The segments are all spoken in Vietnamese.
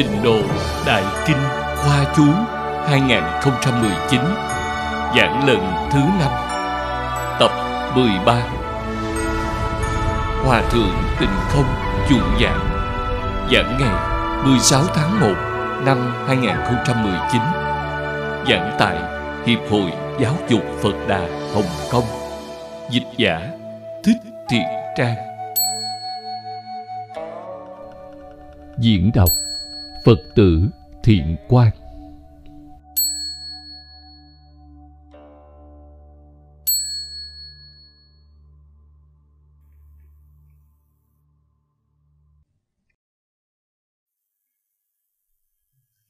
Tịnh độ Đại Kinh Khoa Chú 2019 Giảng lần thứ năm, Tập 13 Hòa Thượng Tịnh Không Chủ giảng Giảng ngày 16 tháng 1 năm 2019 Giảng tại Hiệp hội Giáo dục Phật Đà Hồng Kông, Dịch giả Thích Thiện Trang. Diễn đọc Phật tử Thiện quan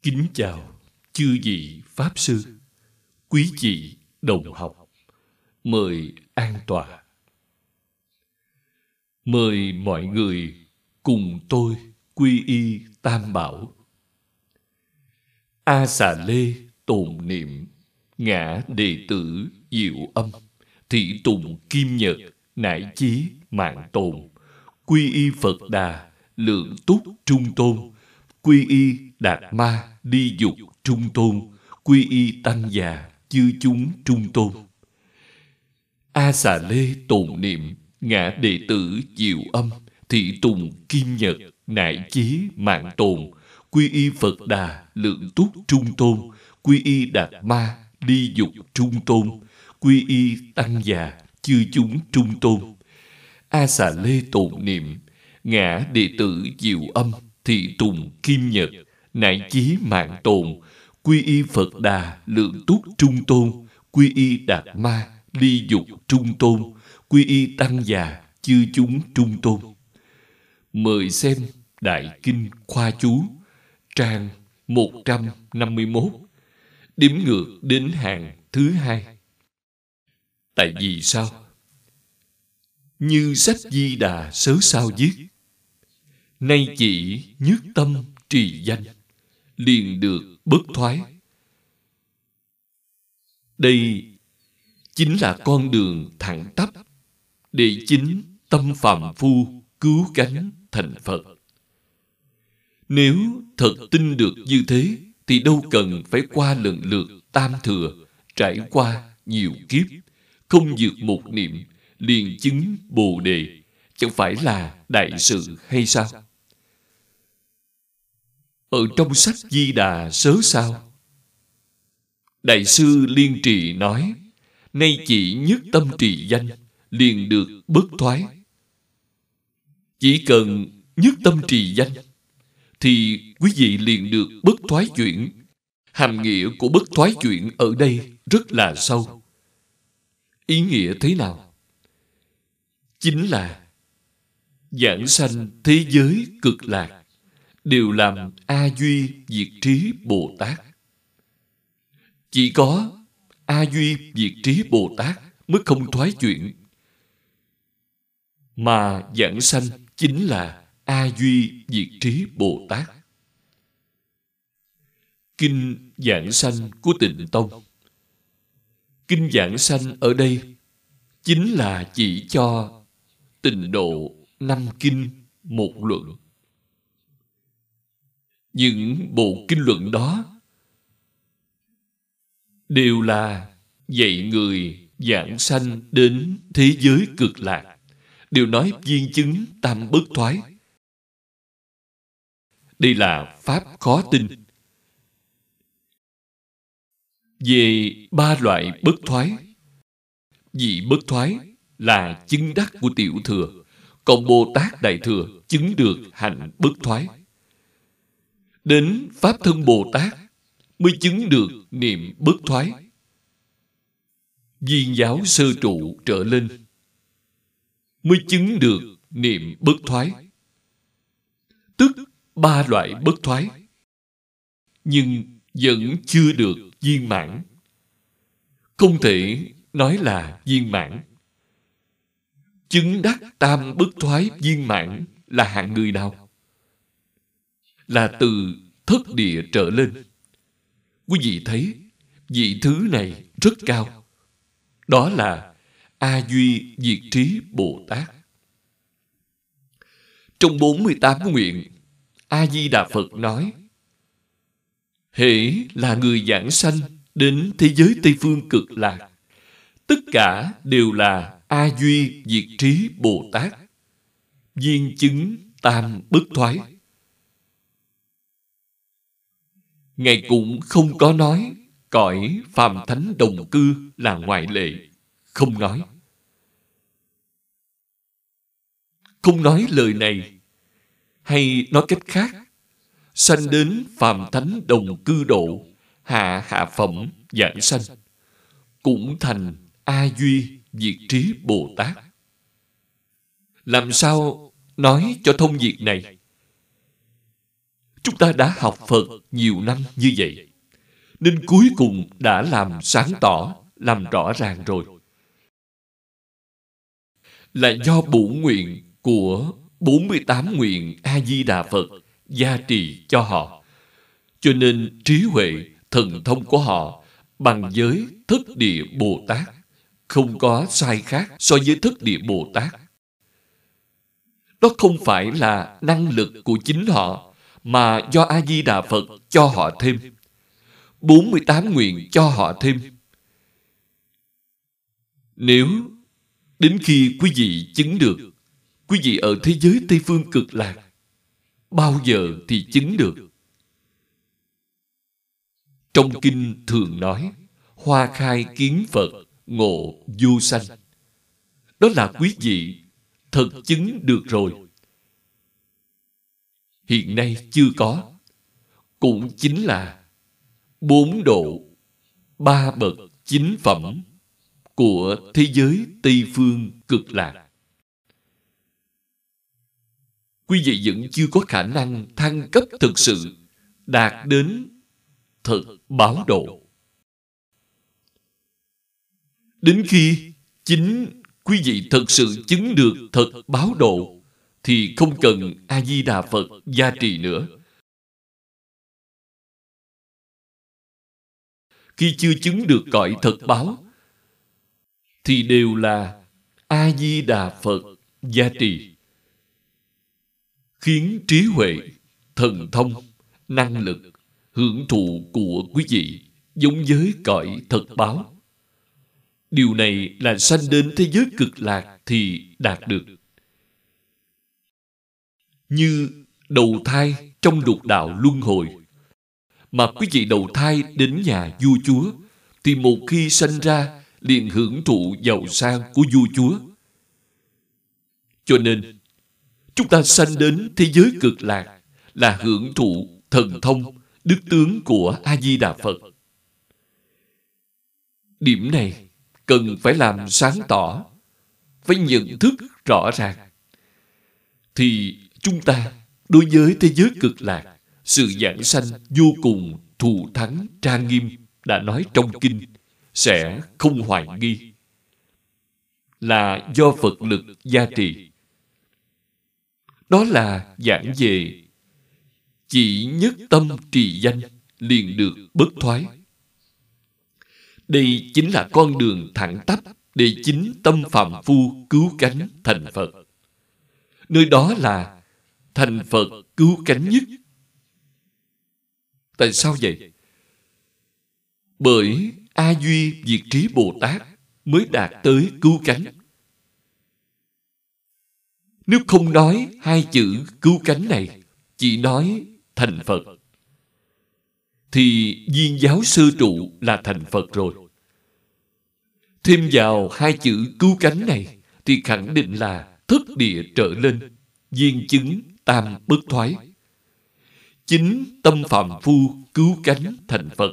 Kính chào chư vị Pháp Sư, quý vị đồng học, mời an tọa. Mời mọi người cùng tôi quy y tam bảo. A xà lê tồn niệm, ngã đệ tử diệu âm, thị tùng kim nhật, nải chí mạng tồn, quy y Phật đà, lượng túc trung tôn, quy y đạt ma đi dục trung tôn. Quy y tăng già chư chúng trung tôn. A xà lê tồn niệm ngã đệ tử diệu âm. Thị tùng kim nhật nại chí mạng tồn quy y phật đà lượng túc trung tôn, quy y đạt ma đi dục trung tôn, quy y tăng già chư chúng trung tôn. A xà lê tụng niệm, ngã đệ tử diệu âm thị tùng kim nhật, nại chí mạng tồn, quy y phật đà lượng túc trung tôn, quy y đạt ma ly dục trung tôn, quy y tăng già chư chúng trung tôn. Mời xem đại kinh khoa chú trang 151 đếm ngược đến hàng thứ hai. Tại vì sao? Như sách di đà sớ sao viết, nay chỉ nhất tâm trì danh, liền được bất thoái. Đây chính là con đường thẳng tắp để chính tâm phạm phu cứu cánh thành phật. Nếu thật tin được như thế thì đâu cần phải qua lần lượt tam thừa trải qua nhiều kiếp không dược một niệm liền chứng bồ đề chẳng phải là đại sự hay sao ở trong sách Di Đà sớ sao? Đại sư Liên Trì nói, nay chỉ nhất tâm trì danh, liền được bất thoái. Chỉ cần nhất tâm trì danh, thì quý vị liền được bất thoái chuyển. Hàm nghĩa của bất thoái chuyển ở đây rất là sâu. Ý nghĩa thế nào? Chính là giảng sanh thế giới cực lạc đều làm A Duy Diệt Trí Bồ Tát. Chỉ có A Duy Diệt Trí Bồ Tát mới không thoái chuyển. Mà giảng sanh chính là A Duy Diệt Trí Bồ Tát. Kinh giảng sanh của tịnh Tông. Kinh giảng sanh ở đây chính là chỉ cho tịnh độ năm kinh một luận. Những bộ kinh luận đó đều là dạy người giảng sanh đến thế giới cực lạc, đều nói viên chứng tam bất thoái đây là pháp khó tin về ba loại bất thoái vị bất thoái là chứng đắc của tiểu thừa còn bồ tát đại thừa chứng được hạnh bất thoái Đến Pháp Thân Bồ Tát mới chứng được niệm bất thoái. Viên giáo sơ trụ trở lên mới chứng được niệm bất thoái. Tức ba loại bất thoái. Nhưng vẫn chưa được viên mãn. Không thể nói là viên mãn. Chứng đắc tam bất thoái viên mãn là hạng người nào? là từ thất địa trở lên. Quý vị thấy, vị thứ này rất cao. Đó là A Duy Diệt Trí Bồ Tát. Trong 48 nguyện, A-di-đà Phật nói, hễ là người giảng sanh đến thế giới Tây Phương cực lạc, tất cả đều là A Duy Diệt Trí Bồ Tát, viên chứng tam bất thoái. Ngài cũng không có nói cõi phàm thánh đồng cư là ngoại lệ, không nói. Không nói lời này, hay nói cách khác, sanh đến phàm thánh đồng cư độ, hạ hạ phẩm giảng sanh, cũng thành A Duy Diệt Trí Bồ Tát. Làm sao nói cho thông việc này? Chúng ta đã học Phật nhiều năm như vậy, nên cuối cùng đã làm sáng tỏ, làm rõ ràng rồi. Là do bổ nguyện của 48 nguyện A-di-đà Phật gia trì cho họ. Cho nên trí huệ, thần thông của họ bằng giới thức địa Bồ Tát không có sai khác so với thức địa Bồ Tát. Đó không phải là năng lực của chính họ mà do A-di-đà Phật cho họ thêm. 48 nguyện cho họ thêm. Nếu đến khi quý vị chứng được, quý vị ở thế giới Tây Phương cực lạc, bao giờ thì chứng được? Trong kinh thường nói, hoa khai kiến Phật, ngộ du sanh. Đó là quý vị thật chứng được rồi. Hiện nay chưa có. Cũng chính là bốn độ, ba bậc chính phẩm của thế giới Tây Phương cực lạc. Quý vị vẫn chưa có khả năng thăng cấp thực sự, đạt đến thật báo độ. Đến khi chính quý vị thật sự chứng được thật báo độ, thì không cần A-di-đà Phật gia trì nữa. Khi chưa chứng được cõi thật báo, thì đều là A-di-đà Phật gia trì khiến trí huệ, thần thông, năng lực, hưởng thụ của quý vị giống với cõi thật báo Điều này là sanh đến thế giới cực lạc thì đạt được. Như đầu thai trong lục đạo luân hồi. Mà quý vị đầu thai đến nhà vua chúa, thì một khi sanh ra liền hưởng thụ giàu sang của vua chúa. Cho nên, chúng ta sanh đến thế giới cực lạc là hưởng thụ thần thông, đức tướng của A-di-đà Phật. Điểm này cần phải làm sáng tỏ, phải nhận thức rõ ràng. Thì chúng ta đối với thế giới cực lạc, sự giảng sanh vô cùng thù thắng trang nghiêm đã nói trong kinh sẽ không hoài nghi là do Phật lực gia trì. Đó là giảng về chỉ nhất tâm trì danh liền được bất thoái. Đây chính là con đường thẳng tắp để chính tâm phạm phu cứu cánh thành Phật. Nơi đó là thành Phật cứu cánh nhất. Tại sao vậy? Bởi A Duy Diệt Trí Bồ Tát mới đạt tới cứu cánh. Nếu không nói hai chữ cứu cánh này, chỉ nói thành Phật, thì viên giáo sư trụ là thành Phật rồi. Thêm vào hai chữ cứu cánh này thì khẳng định là thức địa trở lên, viên chứng tam bất thoái. Chính tâm phạm phu cứu cánh thành Phật.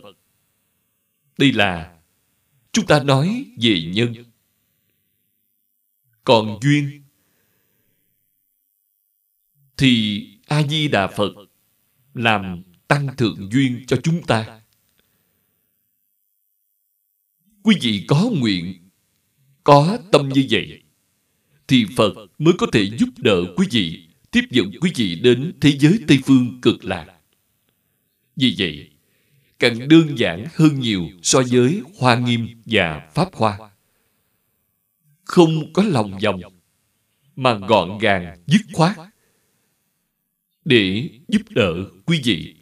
Đây là chúng ta nói về nhân. Còn duyên thì A-di-đà Phật làm tăng thượng duyên cho chúng ta. Quý vị có nguyện, có tâm như vậy, thì Phật mới có thể giúp đỡ quý vị, tiếp dẫn quý vị đến thế giới Tây Phương cực lạc. Vì vậy, càng đơn giản hơn nhiều so với Hoa Nghiêm và Pháp Hoa. Không có lòng vòng, mà gọn gàng, dứt khoát, để giúp đỡ quý vị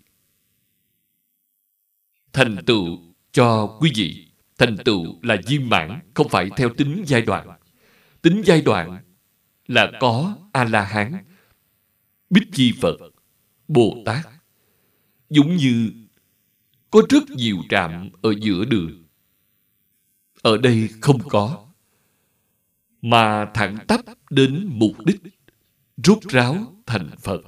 thành tựu cho quý vị. Thành tựu là viên mãn, không phải theo tính giai đoạn. Tính giai đoạn là có A-la-hán, Bích Chi Phật, Bồ Tát. Giống như có rất nhiều trạm ở giữa đường. Ở đây không có. Mà thẳng tắp đến mục đích, rút ráo thành Phật.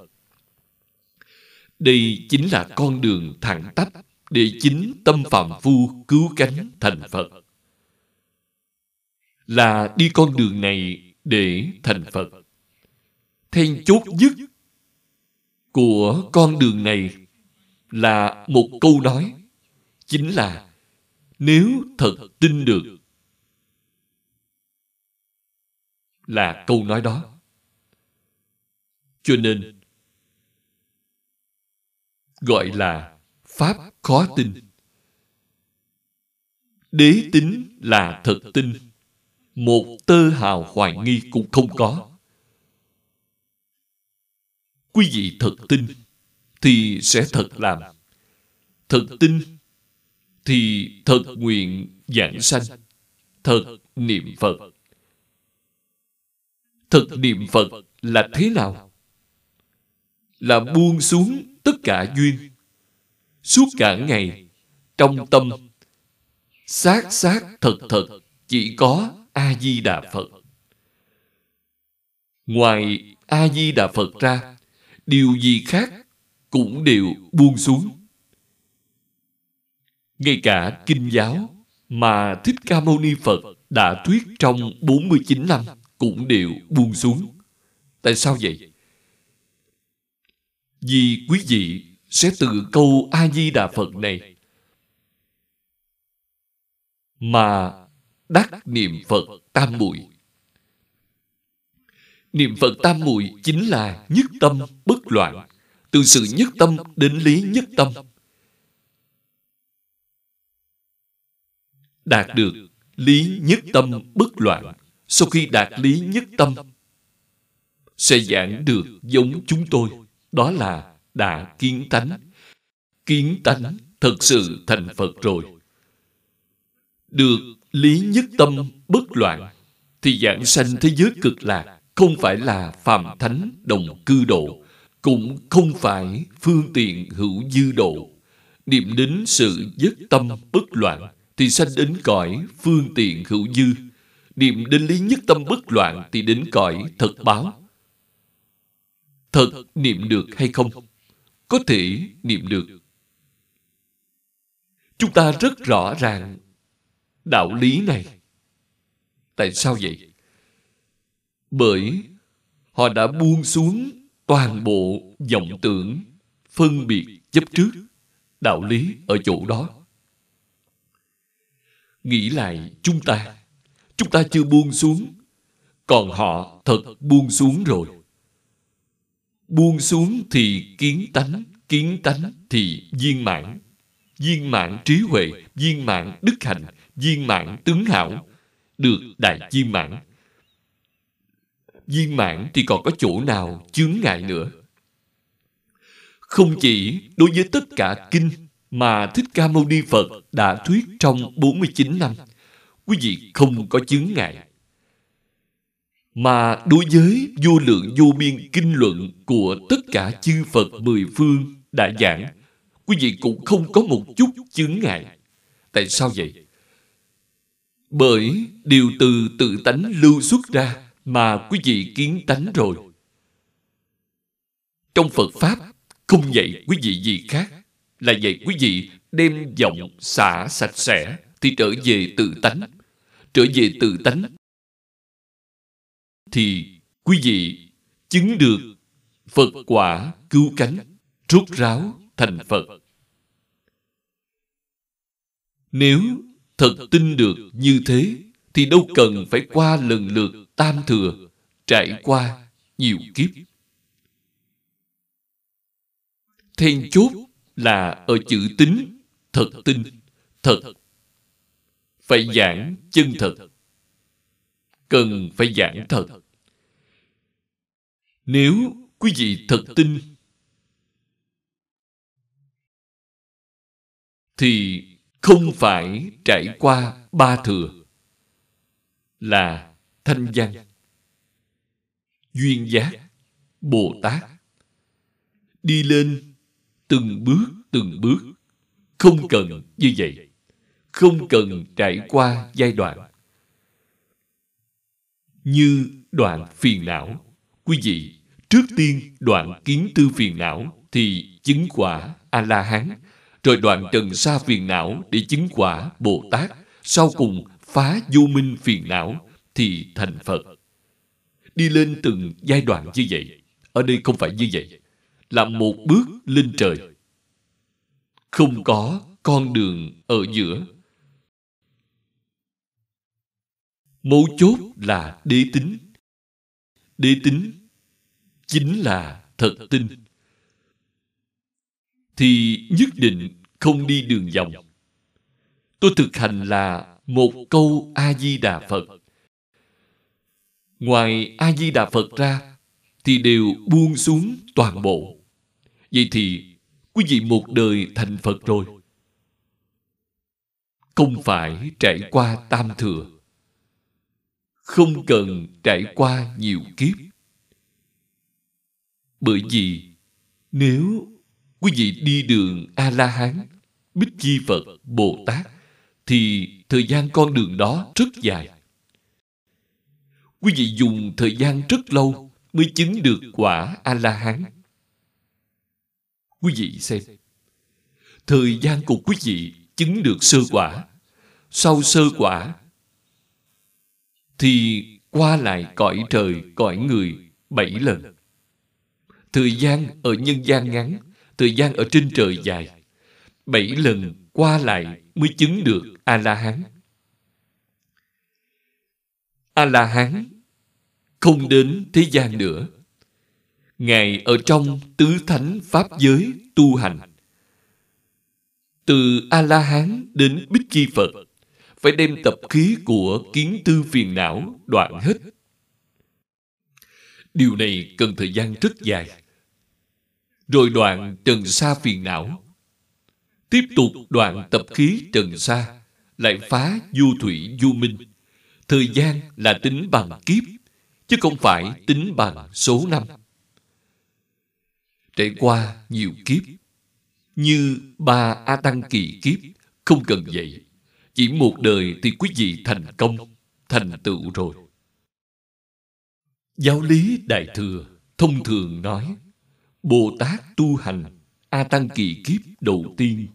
Đây chính là con đường thẳng tắp để chính tâm phạm phu cứu cánh thành Phật. Là đi con đường này để thành Phật. Then chốt nhất của con đường này là một câu nói, chính là nếu thật tin được, là câu nói đó. Cho nên gọi là pháp khó tin. Đế tính là thật tin. Một tơ hào hoài nghi cũng không có. Quý vị thật tin thì sẽ thật làm. Thật tin thì thật nguyện giảng sanh. Thật niệm Phật. Thật niệm Phật là thế nào? Là buông xuống tất cả duyên. Suốt cả ngày, trong tâm, xác xác thật thật, chỉ có A-di-đà Phật. Ngoài A-di-đà Phật ra, điều gì khác cũng đều buông xuống. Ngay cả kinh giáo mà Thích Ca Mâu Ni Phật đã thuyết trong 49 năm cũng đều buông xuống. Tại sao vậy? Vì quý vị sẽ từ câu A-di-đà Phật này. Mà đắc niệm Phật tam muội. Niệm Phật tam muội chính là nhất tâm bất loạn, từ sự nhất tâm đến lý nhất tâm. Đạt được lý nhất tâm bất loạn, sau khi đạt lý nhất tâm, sẽ giảng được giống chúng tôi, đó là đã kiến tánh. Kiến tánh thật sự thành Phật rồi. Được lý nhất tâm bất loạn, thì giảng sanh thế giới cực lạc không phải là phàm thánh đồng cư độ, cũng không phải phương tiện hữu dư độ. Niệm đến sự dứt tâm bất loạn, thì sanh đến cõi phương tiện hữu dư. Niệm đến lý nhất tâm bất loạn thì đến cõi thật báo. Thật niệm được hay không? Có thể niệm được. Chúng ta rất rõ ràng đạo lý này. Tại sao vậy? Bởi họ đã buông xuống toàn bộ vọng tưởng, phân biệt chấp trước, đạo lý ở chỗ đó. Nghĩ lại chúng ta, chúng ta chưa buông xuống, còn họ thật buông xuống rồi. Buông xuống thì kiến tánh, kiến tánh thì viên mãn. Viên mãn trí huệ, viên mãn đức hạnh, viên mãn tướng hảo, được đại viên mãn viên mãn thì còn có chỗ nào chướng ngại nữa. Không chỉ đối với tất cả kinh mà Thích Ca Mâu Ni Phật đã thuyết trong 49 năm, quý vị không có chướng ngại. Mà đối với vô lượng vô biên kinh luận của tất cả chư Phật mười phương đã giảng, quý vị cũng không có một chút chướng ngại. Tại sao vậy? Bởi điều từ tự tánh lưu xuất ra mà quý vị kiến tánh rồi. Trong Phật Pháp, không dạy quý vị gì khác, là dạy quý vị đem giọng xả sạch sẽ thì trở về tự tánh. Trở về tự tánh thì quý vị chứng được Phật quả cứu cánh, rút ráo thành Phật. Nếu thật tin được như thế, thì đâu cần phải qua lần lượt tam thừa trải qua nhiều kiếp. Then chốt là ở chữ tính thật tin thật. Phải giảng chân thật cần phải giảng thật. Nếu quý vị thật tin, thì không phải trải qua ba thừa là thanh văn, duyên giác, bồ tát. Đi lên từng bước từng bước. Không cần như vậy. Không cần trải qua giai đoạn như đoạn phiền não. Quý vị, trước tiên đoạn kiến tư phiền não thì chứng quả a la hán rồi đoạn trần sa phiền não để chứng quả bồ tát sau cùng phá vô minh phiền não thì thành phật. Đi lên từng giai đoạn như vậy. Ở đây không phải như vậy. Là một bước lên trời. Không có con đường ở giữa. Mấu chốt là đế tính. Đế tính chính là thật tin. Thì nhất định không đi đường vòng. Tôi thực hành là một câu a di đà phật. Ngoài a di đà phật ra, thì đều buông xuống toàn bộ. Vậy thì quý vị một đời thành phật rồi. Không phải trải qua tam thừa không cần trải qua nhiều kiếp. Bởi vì nếu quý vị đi đường a la hán bích chi phật bồ tát thì thời gian con đường đó rất dài. Quý vị dùng thời gian rất lâu mới chứng được quả a la hán quý vị xem, thời gian của quý vị chứng được sơ quả. Sau sơ quả thì qua lại cõi trời, cõi người bảy lần. Thời gian ở nhân gian ngắn, thời gian ở trên trời dài, bảy lần qua lại mới chứng được a la hán a la hán không đến thế gian nữa. Ngài ở trong tứ thánh pháp giới tu hành. Từ a la hán đến bích chi phật phải đem tập khí của kiến tư phiền não đoạn hết. Điều này cần thời gian rất dài. Rồi đoạn trần xa phiền não. Tiếp tục đoạn tập khí trần xa, lại phá du thủy du minh. Thời gian là tính bằng kiếp chứ không phải tính bằng số năm. Trải qua nhiều kiếp như ba a tăng kỳ kiếp không cần vậy chỉ một đời thì quý vị thành công thành tựu rồi giáo lý đại thừa thông thường nói bồ tát tu hành a tăng kỳ kiếp đầu tiên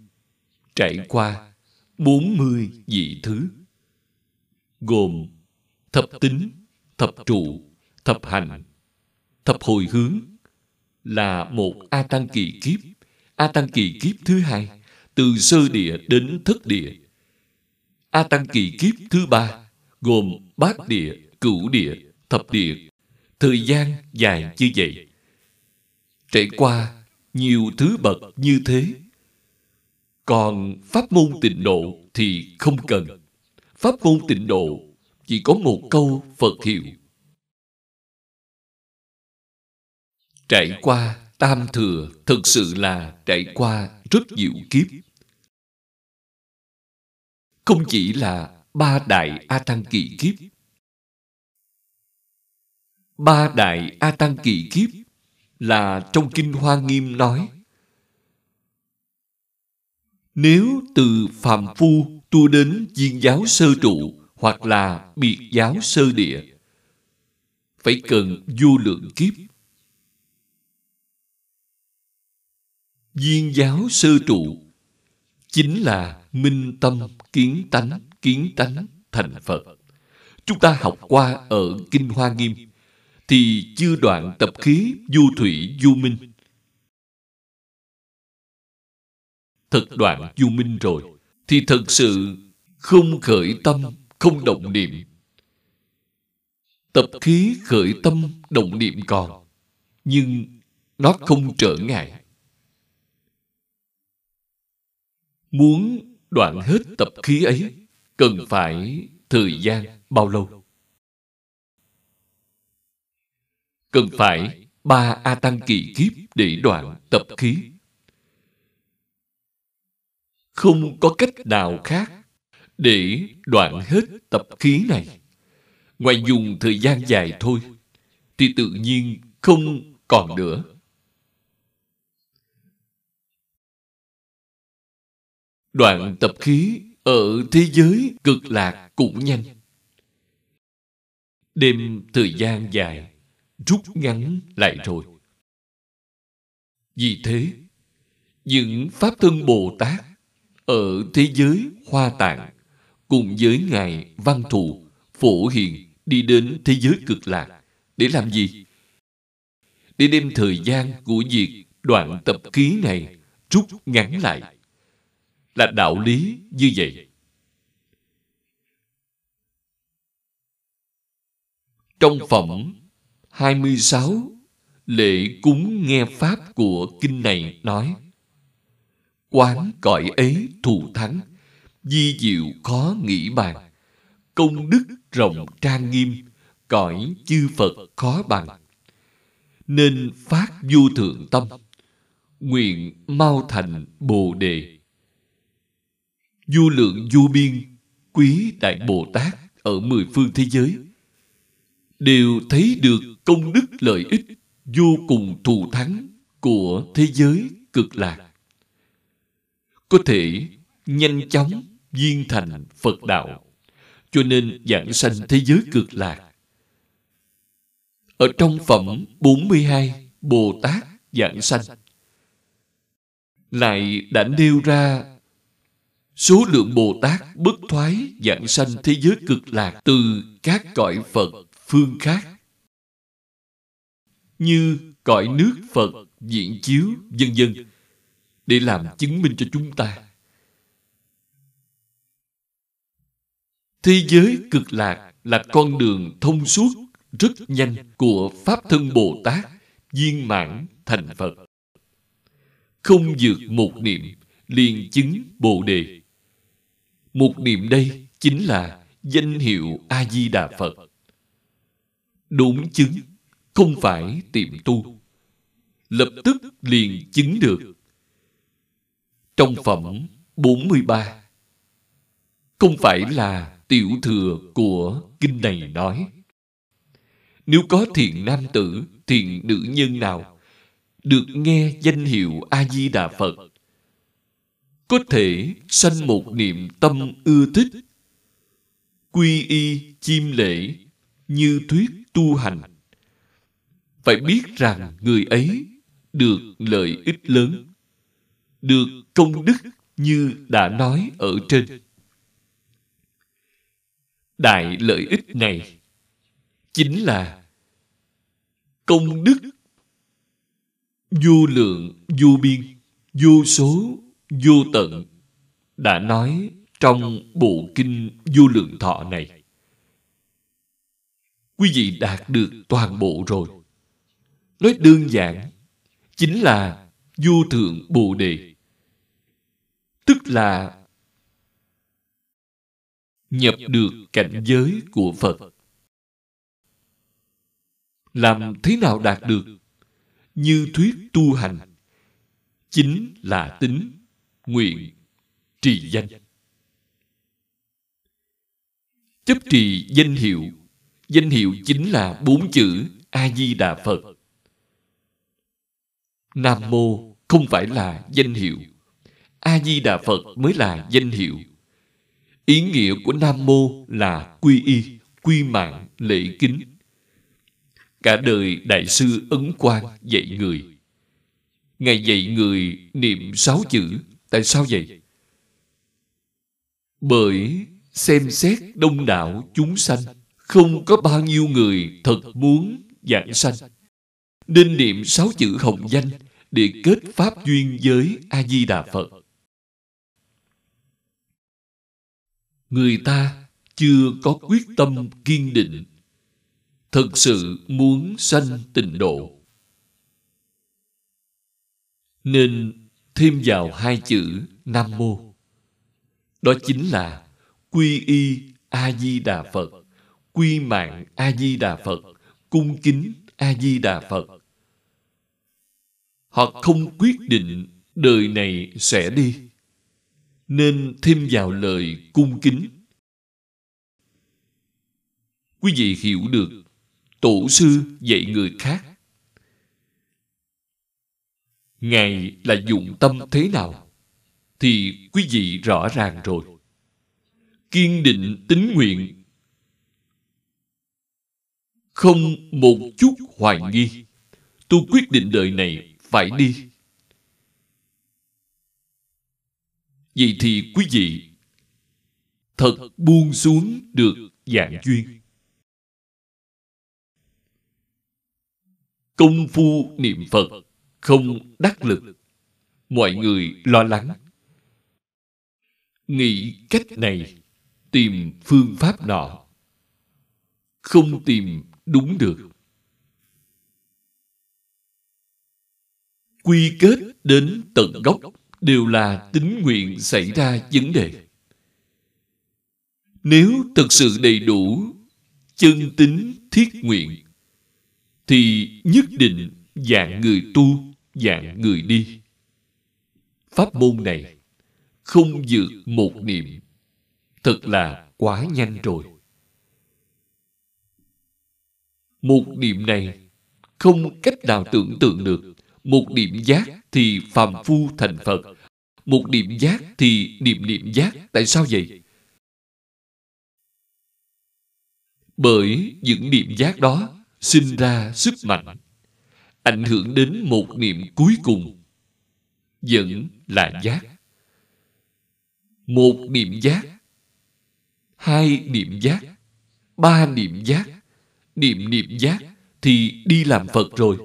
trải qua 40 vị thứ gồm thập tính, thập trụ, thập hành, thập hồi hướng là một A Tăng kỳ kiếp. A Tăng kỳ kiếp thứ hai từ sơ địa đến thất địa. A Tăng kỳ kiếp thứ ba gồm bát địa, cửu địa, thập địa. Thời gian dài như vậy. Trải qua nhiều thứ bậc như thế còn pháp môn tịnh độ thì không cần. Pháp môn tịnh độ chỉ có một câu Phật hiệu. Trải qua tam thừa thực sự là trải qua rất nhiều kiếp. Không chỉ là ba đại A Tăng kỳ kiếp. Ba đại A Tăng kỳ kiếp là trong Kinh Hoa Nghiêm nói nếu từ phàm phu tu đến viên giáo sơ trụ hoặc là biệt giáo sơ địa, phải cần vô lượng kiếp. Viên giáo sơ trụ chính là minh tâm kiến tánh, kiến tánh thành Phật. Chúng ta học qua ở Kinh Hoa Nghiêm thì chưa đoạn tập khí du thủy du minh. Thật đoạn du minh rồi thì thật sự không khởi tâm không động niệm. Tập khí khởi tâm động niệm còn nhưng nó không trở ngại. Muốn đoạn hết tập khí ấy cần phải thời gian bao lâu cần phải ba a tăng kỳ kiếp để đoạn tập khí không có cách nào khác để đoạn hết tập khí này. Ngoài dùng thời gian dài thôi, thì tự nhiên không còn nữa. Đoạn tập khí ở thế giới cực lạc cũng nhanh. Đêm thời gian dài, rút ngắn lại rồi. Vì thế, những Pháp Thân Bồ Tát ở thế giới Hoa Tạng cùng với Ngài Văn Thù, Phổ Hiền đi đến thế giới cực lạc để làm gì? Để đem thời gian của việc đoạn tập khí này rút ngắn lại. Là đạo lý như vậy. Trong phẩm 26 Lễ cúng nghe Pháp của kinh này nói, Quán cõi ấy thù thắng, Di diệu khó nghĩ bàn. Công đức rộng trang nghiêm, Cõi chư Phật khó bằng. Nên phát vô thượng tâm, Nguyện mau thành Bồ Đề. Du lượng du biên, Quý Đại Bồ Tát Ở mười phương thế giới, Đều thấy được công đức lợi ích Vô cùng thù thắng Của thế giới cực lạc Có thể nhanh chóng viên thành Phật đạo. Cho nên giảng sanh thế giới cực lạc. Ở trong phẩm 42 Bồ Tát giảng sanh, lại đã nêu ra số lượng Bồ Tát bất thoái dạng sanh thế giới cực lạc từ các cõi Phật phương khác như cõi nước Phật diễn chiếu, vân vân để làm chứng minh cho chúng ta Thế giới cực lạc là con đường thông suốt rất nhanh của Pháp thân Bồ Tát viên mãn thành Phật. Không vượt một niệm liền chứng Bồ Đề. Một niệm đây chính là danh hiệu A-di-đà Phật. Đúng chứng, không phải tiệm tu. Lập tức liền chứng được. Trong phẩm 43 Không phải là tiểu thừa của kinh này nói nếu có thiện nam tử thiện nữ nhân nào được nghe danh hiệu a di đà phật có thể sanh một niệm tâm ưa thích. Quy y chiêm lễ như thuyết tu hành. Phải biết rằng người ấy được lợi ích lớn, được công đức như đã nói ở trên. Đại lợi ích này chính là công đức vô lượng, vô biên, vô số vô tận đã nói trong bộ kinh vô lượng thọ này quý vị đạt được toàn bộ rồi nói đơn giản chính là vô thượng bồ đề tức là nhập được cảnh giới của Phật. Làm thế nào đạt được? Như thuyết tu hành, chính là tính, nguyện, trì danh. Chấp trì danh hiệu, danh hiệu chính là bốn chữ A-di-đà Phật. Nam Mô không phải là danh hiệu. A-di-đà Phật mới là danh hiệu. Ý nghĩa của Nam Mô là quy y, quy mạng, lễ kính. Cả đời Đại sư Ấn Quang dạy người. Ngài dạy người niệm sáu chữ. Tại sao vậy? Bởi xem xét đông đảo chúng sanh, không có bao nhiêu người thật muốn giảng sanh. Nên niệm sáu chữ hồng danh để kết pháp duyên với A-di-đà Phật. người ta chưa có quyết tâm kiên định thực sự muốn sanh tịnh độ nên thêm vào hai chữ nam mô. Đó chính là quy y a di đà phật, quy mạng a di đà phật, cung kính a di đà phật. Họ không quyết định đời này sẽ đi, nên thêm vào lời cung kính. Quý vị hiểu được, tổ sư dạy người khác ngài là dụng tâm thế nào? Thì quý vị rõ ràng rồi. Kiên định tín nguyện. Không một chút hoài nghi. Tôi quyết định đời này phải đi. Vậy thì quý vị, thật buông xuống được dạng duyên. Công phu niệm phật không đắc lực. Mọi người lo lắng. Nghĩ cách này, tìm phương pháp nọ. Không tìm đúng được. Quy kết đến tận gốc đều là tính nguyện xảy ra vấn đề. Nếu thực sự đầy đủ chân tính thiết nguyện, thì nhất định dạng người tu dạng người đi. Pháp môn này không vượt một niệm. Thật là quá nhanh rồi. Một niệm này không cách nào tưởng tượng được. Một niệm giác thì phàm phu thành phật. Một niệm giác thì niệm niệm giác. Tại sao vậy? Bởi những niệm giác đó sinh ra sức mạnh ảnh hưởng đến một niệm cuối cùng, vẫn là giác. Một niệm giác, hai niệm giác, ba niệm giác, niệm niệm giác thì đi làm phật rồi.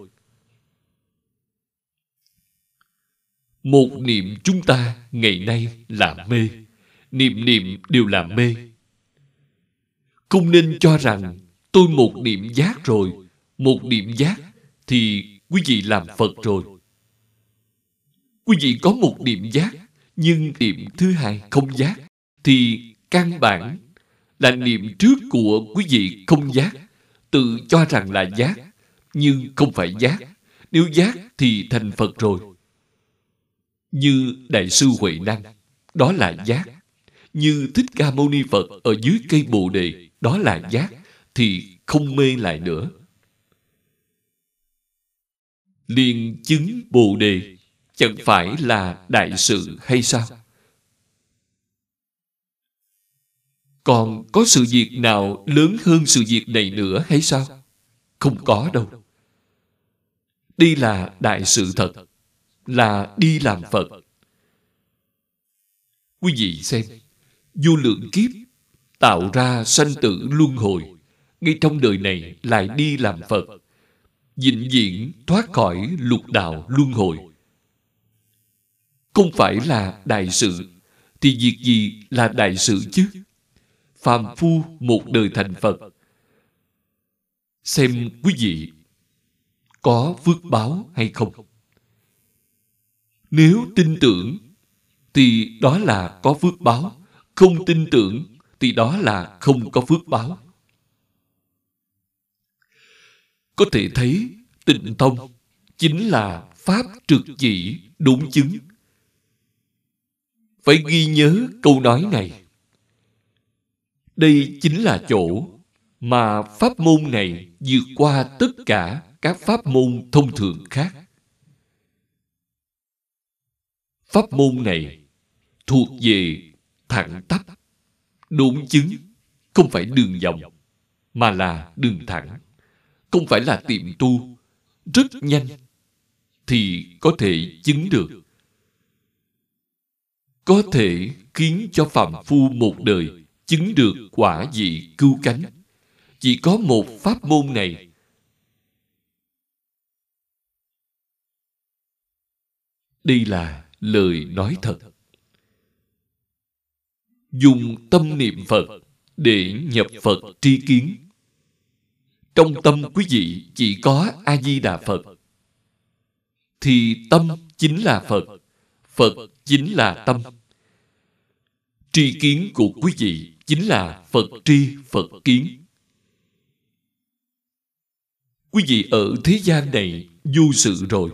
Một niệm chúng ta ngày nay là mê, niệm niệm đều là mê. Không nên cho rằng tôi một niệm giác rồi, một niệm giác thì quý vị làm phật rồi. Quý vị có một niệm giác, nhưng niệm thứ hai không giác, thì căn bản là niệm trước của quý vị không giác, tự cho rằng là giác, nhưng không phải giác. Nếu giác thì thành phật rồi. Như đại sư huệ năng, đó là giác. Như thích ca mâu ni phật ở dưới cây bồ đề, đó là giác, thì không mê lại nữa liền chứng bồ đề, chẳng phải là đại sự hay sao? Còn có sự việc nào lớn hơn sự việc này nữa hay sao? Không có đâu. Đây là đại sự thật, là đi làm phật. Quý vị xem, vô lượng kiếp tạo ra sanh tử luân hồi, ngay trong đời này lại đi làm phật vĩnh viễn thoát khỏi lục đạo luân hồi. Không phải là đại sự, thì việc gì là đại sự chứ? Phàm phu một đời thành phật. Xem quý vị, có phước báo hay không? Nếu tin tưởng, thì đó là có phước báo. Không tin tưởng, thì đó là không có phước báo. Có thể thấy tịnh tông chính là pháp trực chỉ đúng chứng. Phải ghi nhớ câu nói này. Đây chính là chỗ mà pháp môn này vượt qua tất cả các pháp môn thông thường khác. Pháp môn này thuộc về thẳng tắp, đúng chứng, không phải đường vòng, mà là đường thẳng không phải là tiệm tu, rất nhanh thì có thể chứng được. Có thể khiến cho phạm phu một đời chứng được quả vị cứu cánh. Chỉ có một pháp môn này. Đây là lời nói thật. Dùng tâm niệm phật để nhập phật tri kiến trong tâm quý vị chỉ có a di đà phật, thì tâm chính là phật phật chính là tâm tri kiến của quý vị chính là phật tri, phật kiến quý vị ở thế gian này vô sự rồi,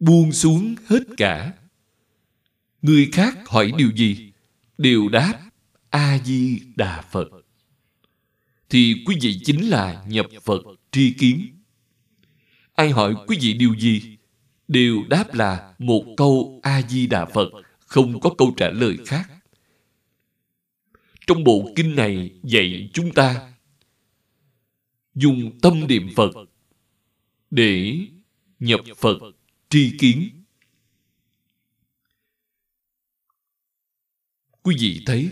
buông xuống hết cả Người khác hỏi điều gì? Đều đáp A-di-đà Phật. Thì quý vị chính là nhập Phật tri kiến. Ai hỏi quý vị điều gì? Đều đáp là một câu A-di-đà Phật, không có câu trả lời khác. Trong bộ kinh này dạy chúng ta dùng tâm niệm Phật để nhập Phật tri kiến. Quý vị thấy,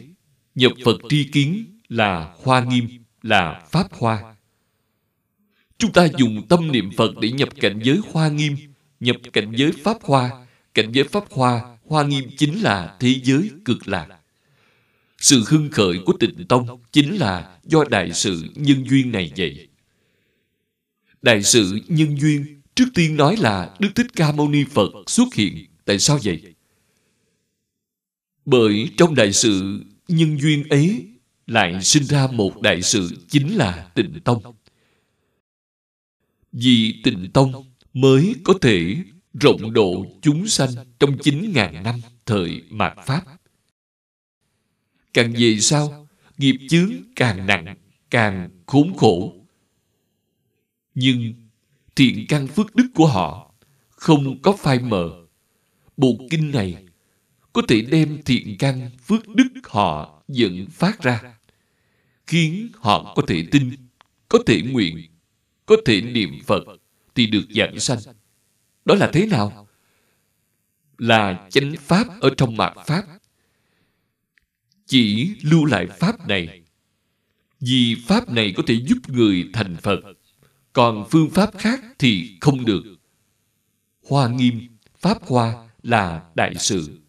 nhập Phật tri kiến là hoa nghiêm, là pháp hoa. Chúng ta dùng tâm niệm Phật để nhập cảnh giới hoa nghiêm, nhập cảnh giới pháp hoa. Cảnh giới pháp hoa, hoa nghiêm chính là thế giới cực lạc. Sự hưng khởi của tịnh tông chính là do đại sự nhân duyên này vậy. Đại sự nhân duyên trước tiên nói là Đức Thích Ca Mâu Ni Phật xuất hiện. Tại sao vậy? Bởi trong đại sự nhân duyên ấy lại sinh ra một đại sự chính là tịnh tông. Vì tịnh tông mới có thể rộng độ chúng sanh trong 9.000 năm thời mạt Pháp. Càng về sau, nghiệp chướng càng nặng, càng khốn khổ. Nhưng thiện căn phước đức của họ không có phai mờ. Bộ kinh này có thể đem thiện căn phước đức họ dẫn phát ra, khiến họ có thể tin, có thể nguyện, có thể niệm Phật thì được giảng sanh. Đó là thế nào? Là chánh pháp ở trong mạt pháp. Chỉ lưu lại pháp này. Vì pháp này có thể giúp người thành Phật. Còn phương pháp khác thì không được. Hoa nghiêm, pháp hoa là đại sự.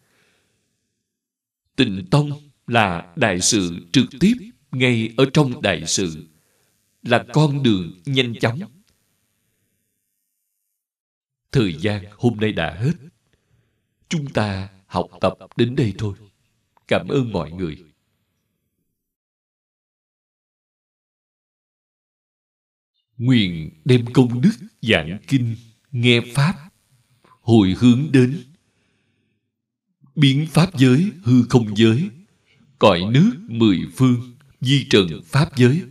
Tịnh tông là đại sự trực tiếp ngay ở trong đại sự. Là con đường nhanh chóng Thời gian hôm nay đã hết. Chúng ta học tập đến đây thôi. Cảm ơn mọi người. Nguyện đem công đức giảng kinh, nghe Pháp, hồi hướng đến biến Pháp giới hư không giới, cõi nước mười phương, di trần Pháp giới,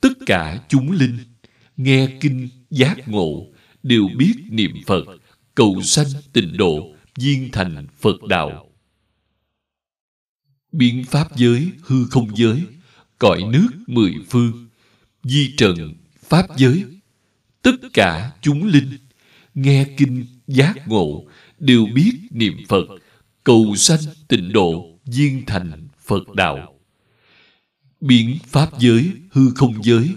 tất cả chúng linh, nghe kinh giác ngộ, đều biết niệm Phật, cầu sanh tịnh độ, viên thành Phật đạo. Biến Pháp giới, hư không giới, cõi nước mười phương, di trần, Pháp giới, tất cả chúng linh, nghe kinh, giác ngộ, đều biết niệm Phật, cầu sanh tịnh độ, viên thành Phật đạo. Biến Pháp giới, hư không giới,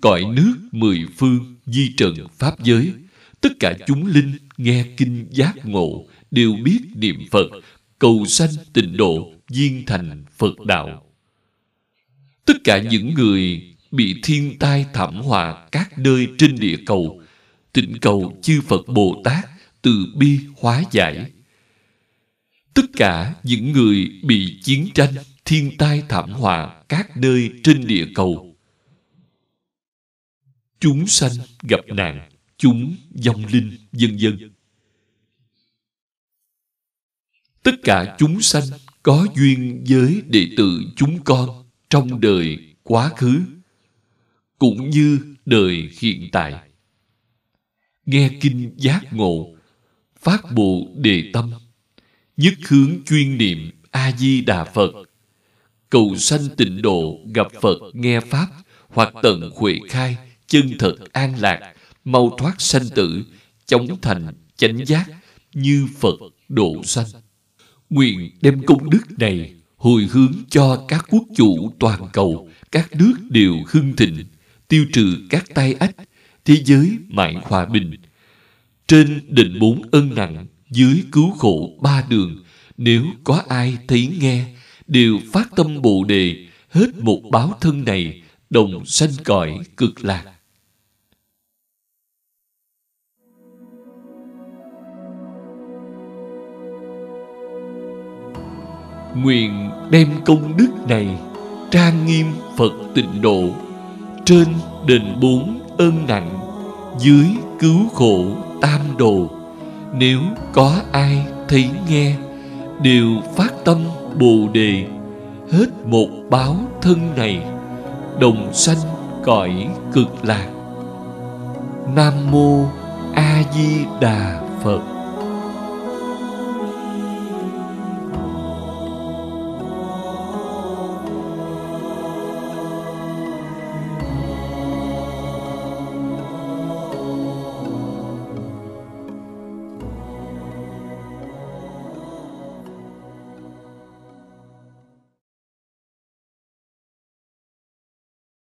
cõi nước mười phương, di trần Pháp giới, tất cả chúng linh nghe kinh giác ngộ đều biết niệm Phật, cầu sanh tịnh độ, viên thành Phật đạo. Tất cả những người bị thiên tai thảm họa các nơi trên địa cầu, tịnh cầu chư Phật Bồ Tát từ bi hóa giải. Tất cả những người bị chiến tranh, thiên tai thảm họa các nơi trên địa cầu, chúng sanh gặp nạn chúng vong linh vân vân. Tất cả chúng sanh có duyên với đệ tử chúng con trong đời quá khứ cũng như đời hiện tại. Nghe kinh giác ngộ phát bộ đề tâm nhất hướng chuyên niệm a di đà phật cầu sanh tịnh độ gặp phật nghe pháp hoặc tận huệ khai chân thật an lạc mau thoát sanh tử, chống thành chánh giác như Phật độ sanh. Nguyện đem công đức này hồi hướng cho các quốc chủ toàn cầu, các nước đều hưng thịnh, tiêu trừ các tai ách, thế giới mãi hòa bình. Trên định bốn ân nặng, dưới cứu khổ ba đường, nếu có ai thấy nghe, đều phát tâm bồ đề, hết một báo thân này, đồng sanh cõi cực lạc. Nguyện đem công đức này Trang nghiêm Phật tịnh độ Trên đền bốn ơn nặng Dưới cứu khổ tam đồ Nếu có ai thấy nghe đều phát tâm bồ đề. Hết một báo thân này, đồng sanh cõi cực lạc. Nam mô a di đà phật.